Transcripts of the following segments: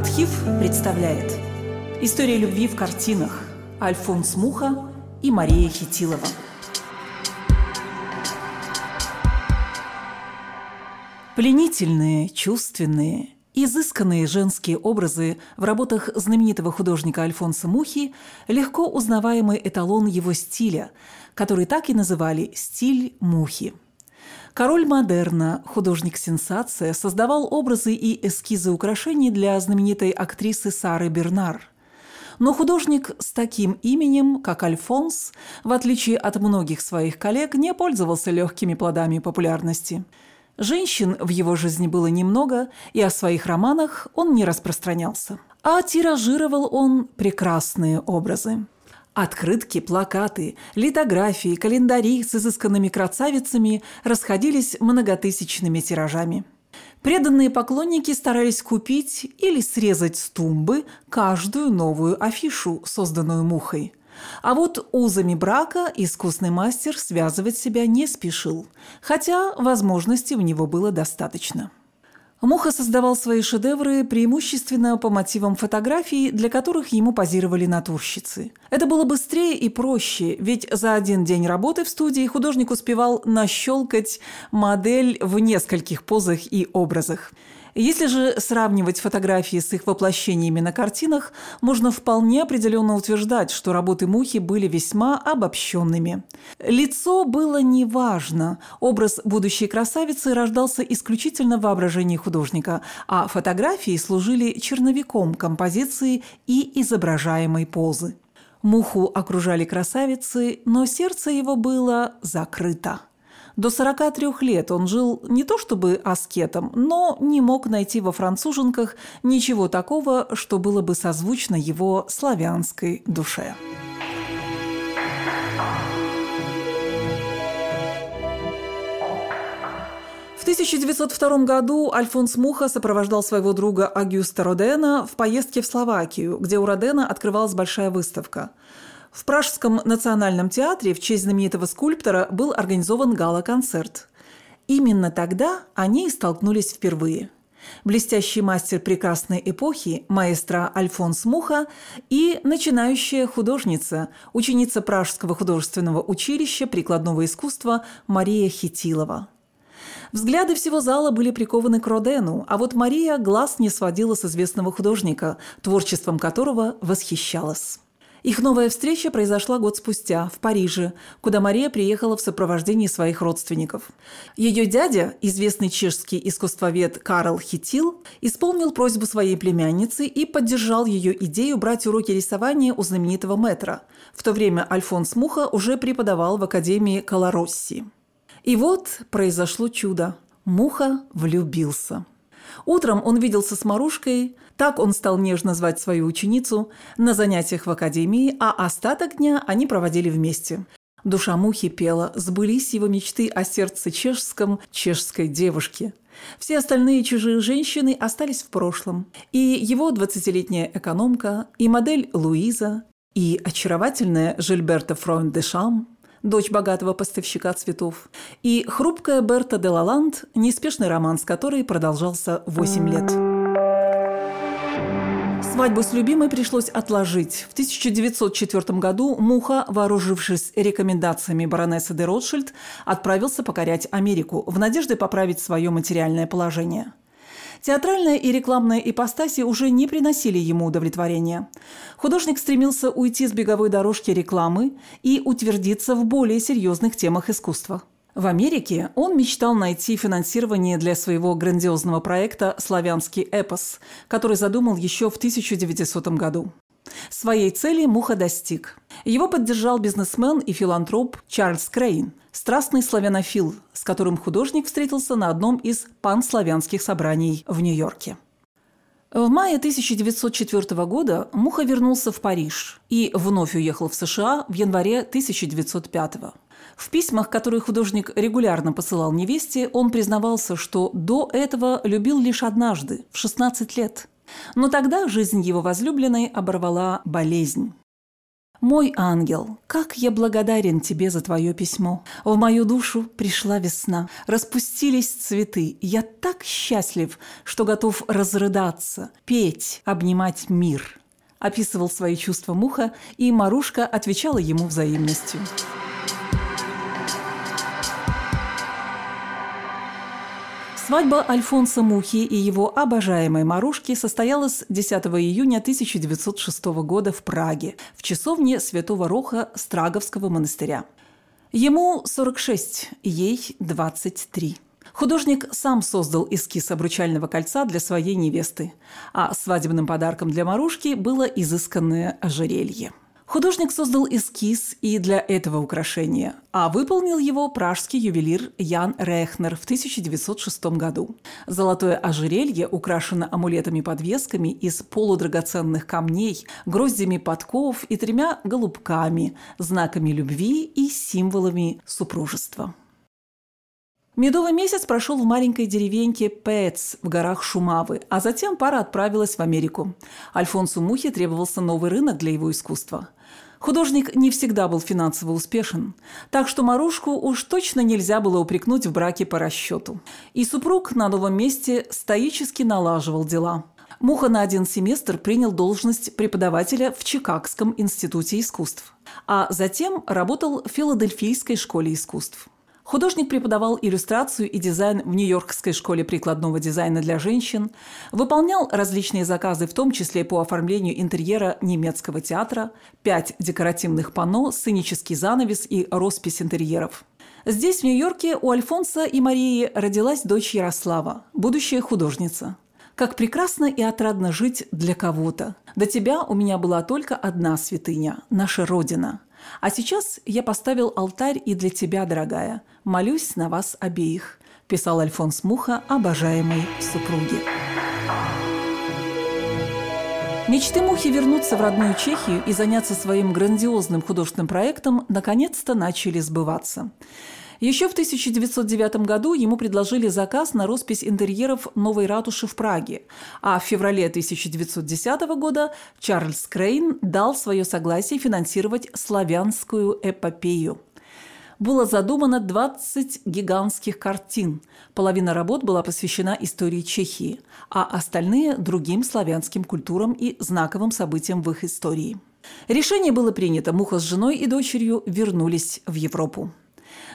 Архив представляет История любви в картинах Альфонс Муха и Мария Хитилова Пленительные, чувственные, изысканные женские образы в работах знаменитого художника Альфонса Мухи легко узнаваемый эталон его стиля, который так и называли «стиль Мухи». Король модерна, художник-сенсация, создавал образы и эскизы украшений для знаменитой актрисы Сары Бернар. Но художник с таким именем, как Альфонс, в отличие от многих своих коллег, не пользовался легкими плодами популярности. Женщин в его жизни было немного, и о своих романах он не распространялся. А тиражировал он прекрасные образы. Открытки, плакаты, литографии, календари с изысканными красавицами расходились многотысячными тиражами. Преданные поклонники старались купить или срезать с тумбы каждую новую афишу, созданную мухой. А вот узами брака искусный мастер связывать себя не спешил, хотя возможностей у него было достаточно. Муха создавал свои шедевры преимущественно по мотивам фотографий, для которых ему позировали натурщицы. Это было быстрее и проще, ведь за один день работы в студии художник успевал нащелкать модель в нескольких позах и образах – если же сравнивать фотографии с их воплощениями на картинах, можно вполне определенно утверждать, что работы Мухи были весьма обобщенными. Лицо было неважно. Образ будущей красавицы рождался исключительно в воображении художника, а фотографии служили черновиком композиции и изображаемой позы. Муху окружали красавицы, но сердце его было закрыто. До 43 лет он жил не то чтобы аскетом, но не мог найти во француженках ничего такого, что было бы созвучно его славянской душе. В 1902 году Альфонс Муха сопровождал своего друга Агюста Родена в поездке в Словакию, где у Родена открывалась большая выставка. В Пражском национальном театре в честь знаменитого скульптора был организован гала-концерт. Именно тогда они и столкнулись впервые. Блестящий мастер прекрасной эпохи, маэстро Альфонс Муха и начинающая художница, ученица Пражского художественного училища прикладного искусства Мария Хитилова. Взгляды всего зала были прикованы к Родену, а вот Мария глаз не сводила с известного художника, творчеством которого восхищалась. Их новая встреча произошла год спустя, в Париже, куда Мария приехала в сопровождении своих родственников. Ее дядя, известный чешский искусствовед Карл Хитил, исполнил просьбу своей племянницы и поддержал ее идею брать уроки рисования у знаменитого метра. В то время Альфонс Муха уже преподавал в Академии Каларосси. И вот произошло чудо. Муха влюбился. Утром он виделся с Марушкой, так он стал нежно звать свою ученицу, на занятиях в академии, а остаток дня они проводили вместе. Душа Мухи пела, сбылись его мечты о сердце чешском, чешской девушке. Все остальные чужие женщины остались в прошлом. И его двадцатилетняя экономка, и модель Луиза, и очаровательная Жильберта Фройн де Шам – дочь богатого поставщика цветов, и хрупкая Берта де Лаланд, неспешный роман с которой продолжался 8 лет. Свадьбу с любимой пришлось отложить. В 1904 году Муха, вооружившись рекомендациями баронессы де Ротшильд, отправился покорять Америку в надежде поправить свое материальное положение. Театральная и рекламная ипостаси уже не приносили ему удовлетворения. Художник стремился уйти с беговой дорожки рекламы и утвердиться в более серьезных темах искусства. В Америке он мечтал найти финансирование для своего грандиозного проекта «Славянский эпос», который задумал еще в 1900 году. Своей цели Муха достиг. Его поддержал бизнесмен и филантроп Чарльз Крейн, страстный славянофил, с которым художник встретился на одном из панславянских собраний в Нью-Йорке. В мае 1904 года Муха вернулся в Париж и вновь уехал в США в январе 1905 В письмах, которые художник регулярно посылал невесте, он признавался, что до этого любил лишь однажды, в 16 лет. Но тогда жизнь его возлюбленной оборвала болезнь. «Мой ангел, как я благодарен тебе за твое письмо. В мою душу пришла весна, распустились цветы. Я так счастлив, что готов разрыдаться, петь, обнимать мир». Описывал свои чувства Муха, и Марушка отвечала ему взаимностью. Свадьба Альфонса Мухи и его обожаемой Марушки состоялась 10 июня 1906 года в Праге, в часовне Святого Роха Страговского монастыря. Ему 46, ей 23. Художник сам создал эскиз обручального кольца для своей невесты, а свадебным подарком для Марушки было изысканное ожерелье. Художник создал эскиз и для этого украшения, а выполнил его пражский ювелир Ян Рехнер в 1906 году. Золотое ожерелье украшено амулетами-подвесками из полудрагоценных камней, гроздями подков и тремя голубками, знаками любви и символами супружества. Медовый месяц прошел в маленькой деревеньке Пэтс в горах Шумавы, а затем пара отправилась в Америку. Альфонсу Мухе требовался новый рынок для его искусства. Художник не всегда был финансово успешен, так что Марушку уж точно нельзя было упрекнуть в браке по расчету. И супруг на новом месте стоически налаживал дела. Муха на один семестр принял должность преподавателя в Чикагском институте искусств, а затем работал в Филадельфийской школе искусств. Художник преподавал иллюстрацию и дизайн в Нью-Йоркской школе прикладного дизайна для женщин, выполнял различные заказы, в том числе по оформлению интерьера немецкого театра, пять декоративных панно, сценический занавес и роспись интерьеров. Здесь, в Нью-Йорке, у Альфонса и Марии родилась дочь Ярослава, будущая художница. Как прекрасно и отрадно жить для кого-то. До тебя у меня была только одна святыня – наша Родина – а сейчас я поставил алтарь и для тебя, дорогая. Молюсь на вас обеих», – писал Альфонс Муха обожаемой супруге. Мечты Мухи вернуться в родную Чехию и заняться своим грандиозным художественным проектом наконец-то начали сбываться. Еще в 1909 году ему предложили заказ на роспись интерьеров новой ратуши в Праге, а в феврале 1910 года Чарльз Крейн дал свое согласие финансировать славянскую эпопею было задумано 20 гигантских картин. Половина работ была посвящена истории Чехии, а остальные – другим славянским культурам и знаковым событиям в их истории. Решение было принято, Муха с женой и дочерью вернулись в Европу.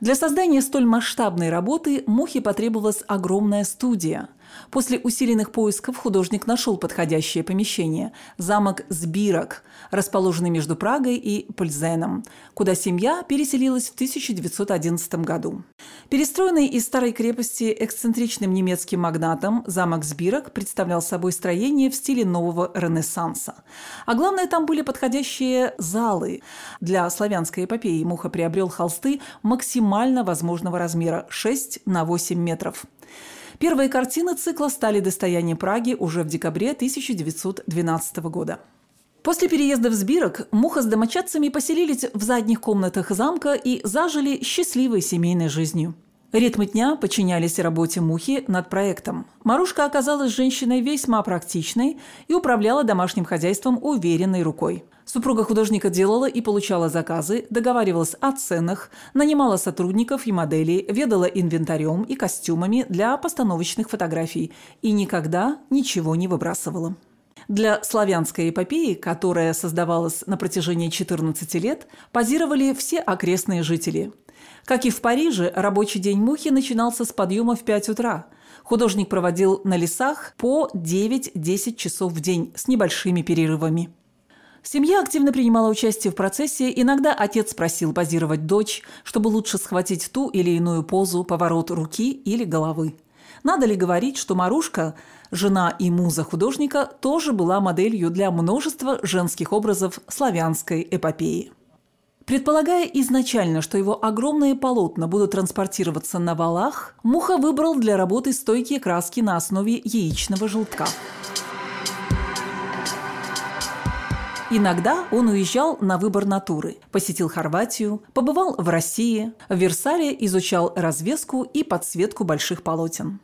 Для создания столь масштабной работы Мухе потребовалась огромная студия. После усиленных поисков художник нашел подходящее помещение – замок Сбирок, расположенный между Прагой и Пользеном, куда семья переселилась в 1911 году. Перестроенный из старой крепости эксцентричным немецким магнатом, замок Сбирок представлял собой строение в стиле нового Ренессанса. А главное, там были подходящие залы. Для славянской эпопеи Муха приобрел холсты максимально возможного размера – 6 на 8 метров. Первые картины цикла стали достоянием Праги уже в декабре 1912 года. После переезда в Сбирок Муха с домочадцами поселились в задних комнатах замка и зажили счастливой семейной жизнью. Ритмы дня подчинялись работе Мухи над проектом. Марушка оказалась женщиной весьма практичной и управляла домашним хозяйством уверенной рукой. Супруга художника делала и получала заказы, договаривалась о ценах, нанимала сотрудников и моделей, ведала инвентарем и костюмами для постановочных фотографий и никогда ничего не выбрасывала. Для славянской эпопеи, которая создавалась на протяжении 14 лет, позировали все окрестные жители. Как и в Париже, рабочий день Мухи начинался с подъема в 5 утра. Художник проводил на лесах по 9-10 часов в день с небольшими перерывами. Семья активно принимала участие в процессе. Иногда отец просил позировать дочь, чтобы лучше схватить ту или иную позу, поворот руки или головы. Надо ли говорить, что Марушка, жена и муза художника, тоже была моделью для множества женских образов славянской эпопеи. Предполагая изначально, что его огромные полотна будут транспортироваться на валах, Муха выбрал для работы стойкие краски на основе яичного желтка. Иногда он уезжал на выбор натуры, посетил Хорватию, побывал в России, в Версале изучал развеску и подсветку больших полотен.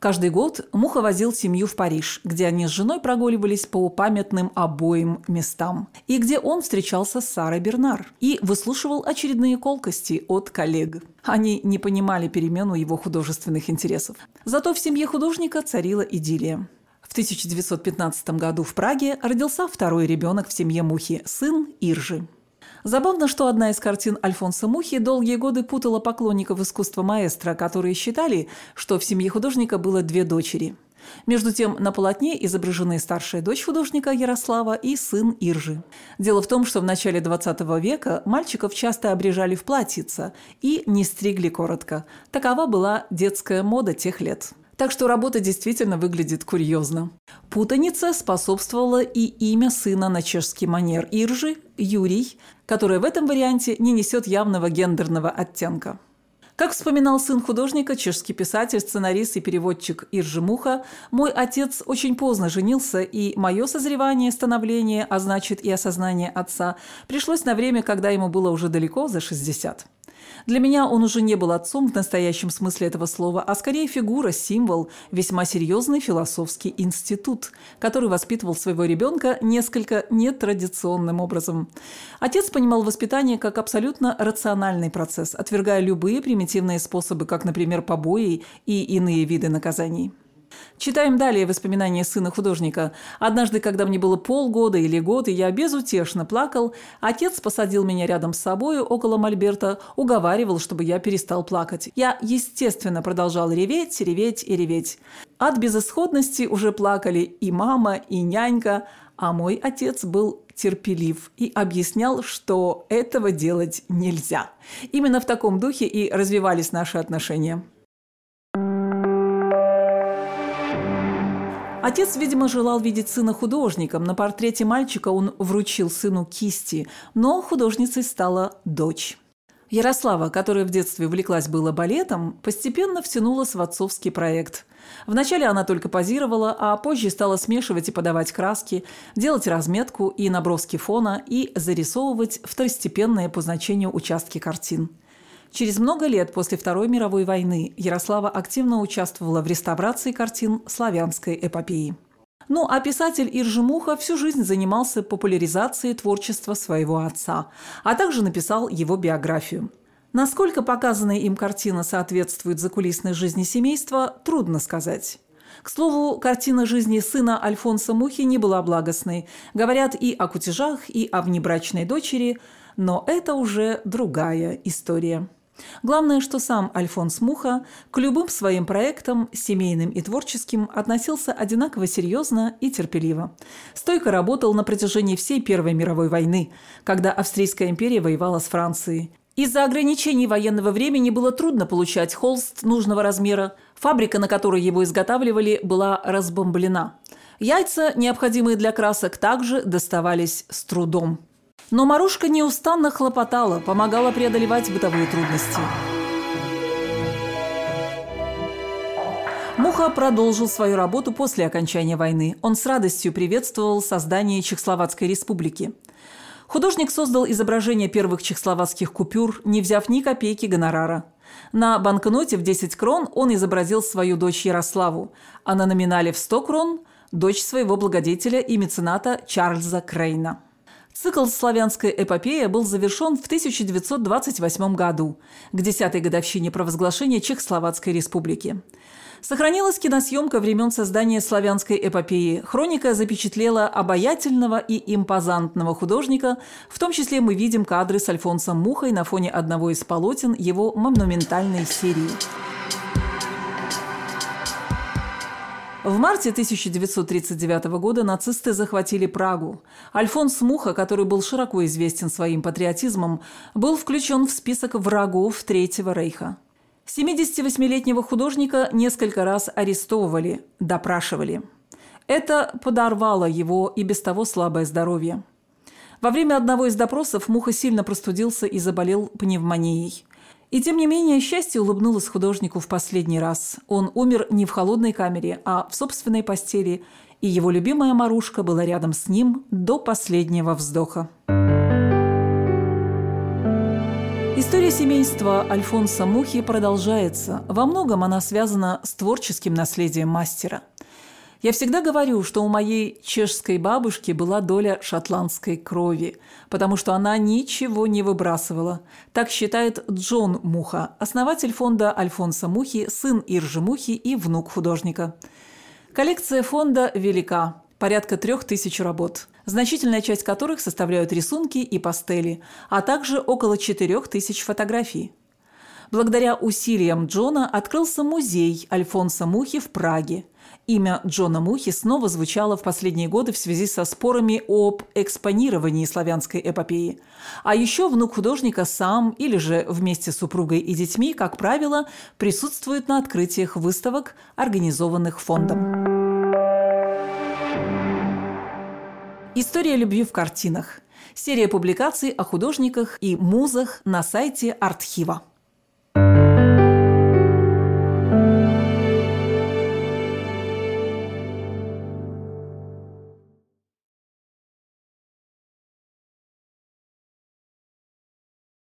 Каждый год Муха возил семью в Париж, где они с женой прогуливались по памятным обоим местам, и где он встречался с Сарой Бернар и выслушивал очередные колкости от коллег. Они не понимали перемену его художественных интересов. Зато в семье художника царила идиллия. В 1915 году в Праге родился второй ребенок в семье Мухи – сын Иржи. Забавно, что одна из картин Альфонса Мухи долгие годы путала поклонников искусства маэстро, которые считали, что в семье художника было две дочери. Между тем, на полотне изображены старшая дочь художника Ярослава и сын Иржи. Дело в том, что в начале XX века мальчиков часто обрежали в платьица и не стригли коротко. Такова была детская мода тех лет. Так что работа действительно выглядит курьезно. Путаница способствовала и имя сына на чешский манер Иржи, Юрий, которое в этом варианте не несет явного гендерного оттенка. Как вспоминал сын художника, чешский писатель, сценарист и переводчик Иржи Муха, мой отец очень поздно женился, и мое созревание, становление, а значит и осознание отца, пришлось на время, когда ему было уже далеко за 60. Для меня он уже не был отцом в настоящем смысле этого слова, а скорее фигура, символ, весьма серьезный философский институт, который воспитывал своего ребенка несколько нетрадиционным образом. Отец понимал воспитание как абсолютно рациональный процесс, отвергая любые примитивные способы, как, например, побои и иные виды наказаний. Читаем далее воспоминания сына художника. «Однажды, когда мне было полгода или год, и я безутешно плакал, отец посадил меня рядом с собой около мольберта, уговаривал, чтобы я перестал плакать. Я, естественно, продолжал реветь, реветь и реветь. От безысходности уже плакали и мама, и нянька, а мой отец был терпелив и объяснял, что этого делать нельзя. Именно в таком духе и развивались наши отношения. Отец, видимо, желал видеть сына художником. На портрете мальчика он вручил сыну кисти, но художницей стала дочь. Ярослава, которая в детстве увлеклась было балетом, постепенно втянулась в отцовский проект. Вначале она только позировала, а позже стала смешивать и подавать краски, делать разметку и наброски фона и зарисовывать второстепенные по значению участки картин. Через много лет после Второй мировой войны Ярослава активно участвовала в реставрации картин славянской эпопеи. Ну а писатель Иржи Муха всю жизнь занимался популяризацией творчества своего отца, а также написал его биографию. Насколько показанная им картина соответствует закулисной жизни семейства, трудно сказать. К слову, картина жизни сына Альфонса Мухи не была благостной. Говорят и о кутежах, и о внебрачной дочери, но это уже другая история. Главное, что сам Альфонс Муха к любым своим проектам, семейным и творческим, относился одинаково серьезно и терпеливо. Стойко работал на протяжении всей Первой мировой войны, когда Австрийская империя воевала с Францией. Из-за ограничений военного времени было трудно получать холст нужного размера. Фабрика, на которой его изготавливали, была разбомблена. Яйца, необходимые для красок, также доставались с трудом. Но Марушка неустанно хлопотала, помогала преодолевать бытовые трудности. Муха продолжил свою работу после окончания войны. Он с радостью приветствовал создание Чехословацкой республики. Художник создал изображение первых чехословацких купюр, не взяв ни копейки гонорара. На банкноте в 10 крон он изобразил свою дочь Ярославу, а на номинале в 100 крон – дочь своего благодетеля и мецената Чарльза Крейна. Цикл «Славянская эпопея» был завершен в 1928 году, к десятой годовщине провозглашения Чехословацкой республики. Сохранилась киносъемка времен создания славянской эпопеи. Хроника запечатлела обаятельного и импозантного художника. В том числе мы видим кадры с Альфонсом Мухой на фоне одного из полотен его монументальной серии. В марте 1939 года нацисты захватили Прагу. Альфонс Муха, который был широко известен своим патриотизмом, был включен в список врагов Третьего Рейха. 78-летнего художника несколько раз арестовывали, допрашивали. Это подорвало его и без того слабое здоровье. Во время одного из допросов Муха сильно простудился и заболел пневмонией. И тем не менее, счастье улыбнулось художнику в последний раз. Он умер не в холодной камере, а в собственной постели, и его любимая Марушка была рядом с ним до последнего вздоха. История семейства Альфонса Мухи продолжается. Во многом она связана с творческим наследием мастера. Я всегда говорю, что у моей чешской бабушки была доля шотландской крови, потому что она ничего не выбрасывала. Так считает Джон Муха, основатель фонда Альфонса Мухи, сын Иржи Мухи и внук художника. Коллекция фонда велика, порядка трех тысяч работ значительная часть которых составляют рисунки и пастели, а также около 4000 фотографий. Благодаря усилиям Джона открылся музей Альфонса Мухи в Праге. Имя Джона Мухи снова звучало в последние годы в связи со спорами об экспонировании славянской эпопеи. А еще внук художника сам или же вместе с супругой и детьми, как правило, присутствует на открытиях выставок, организованных фондом. История любви в картинах. Серия публикаций о художниках и музах на сайте Артхива.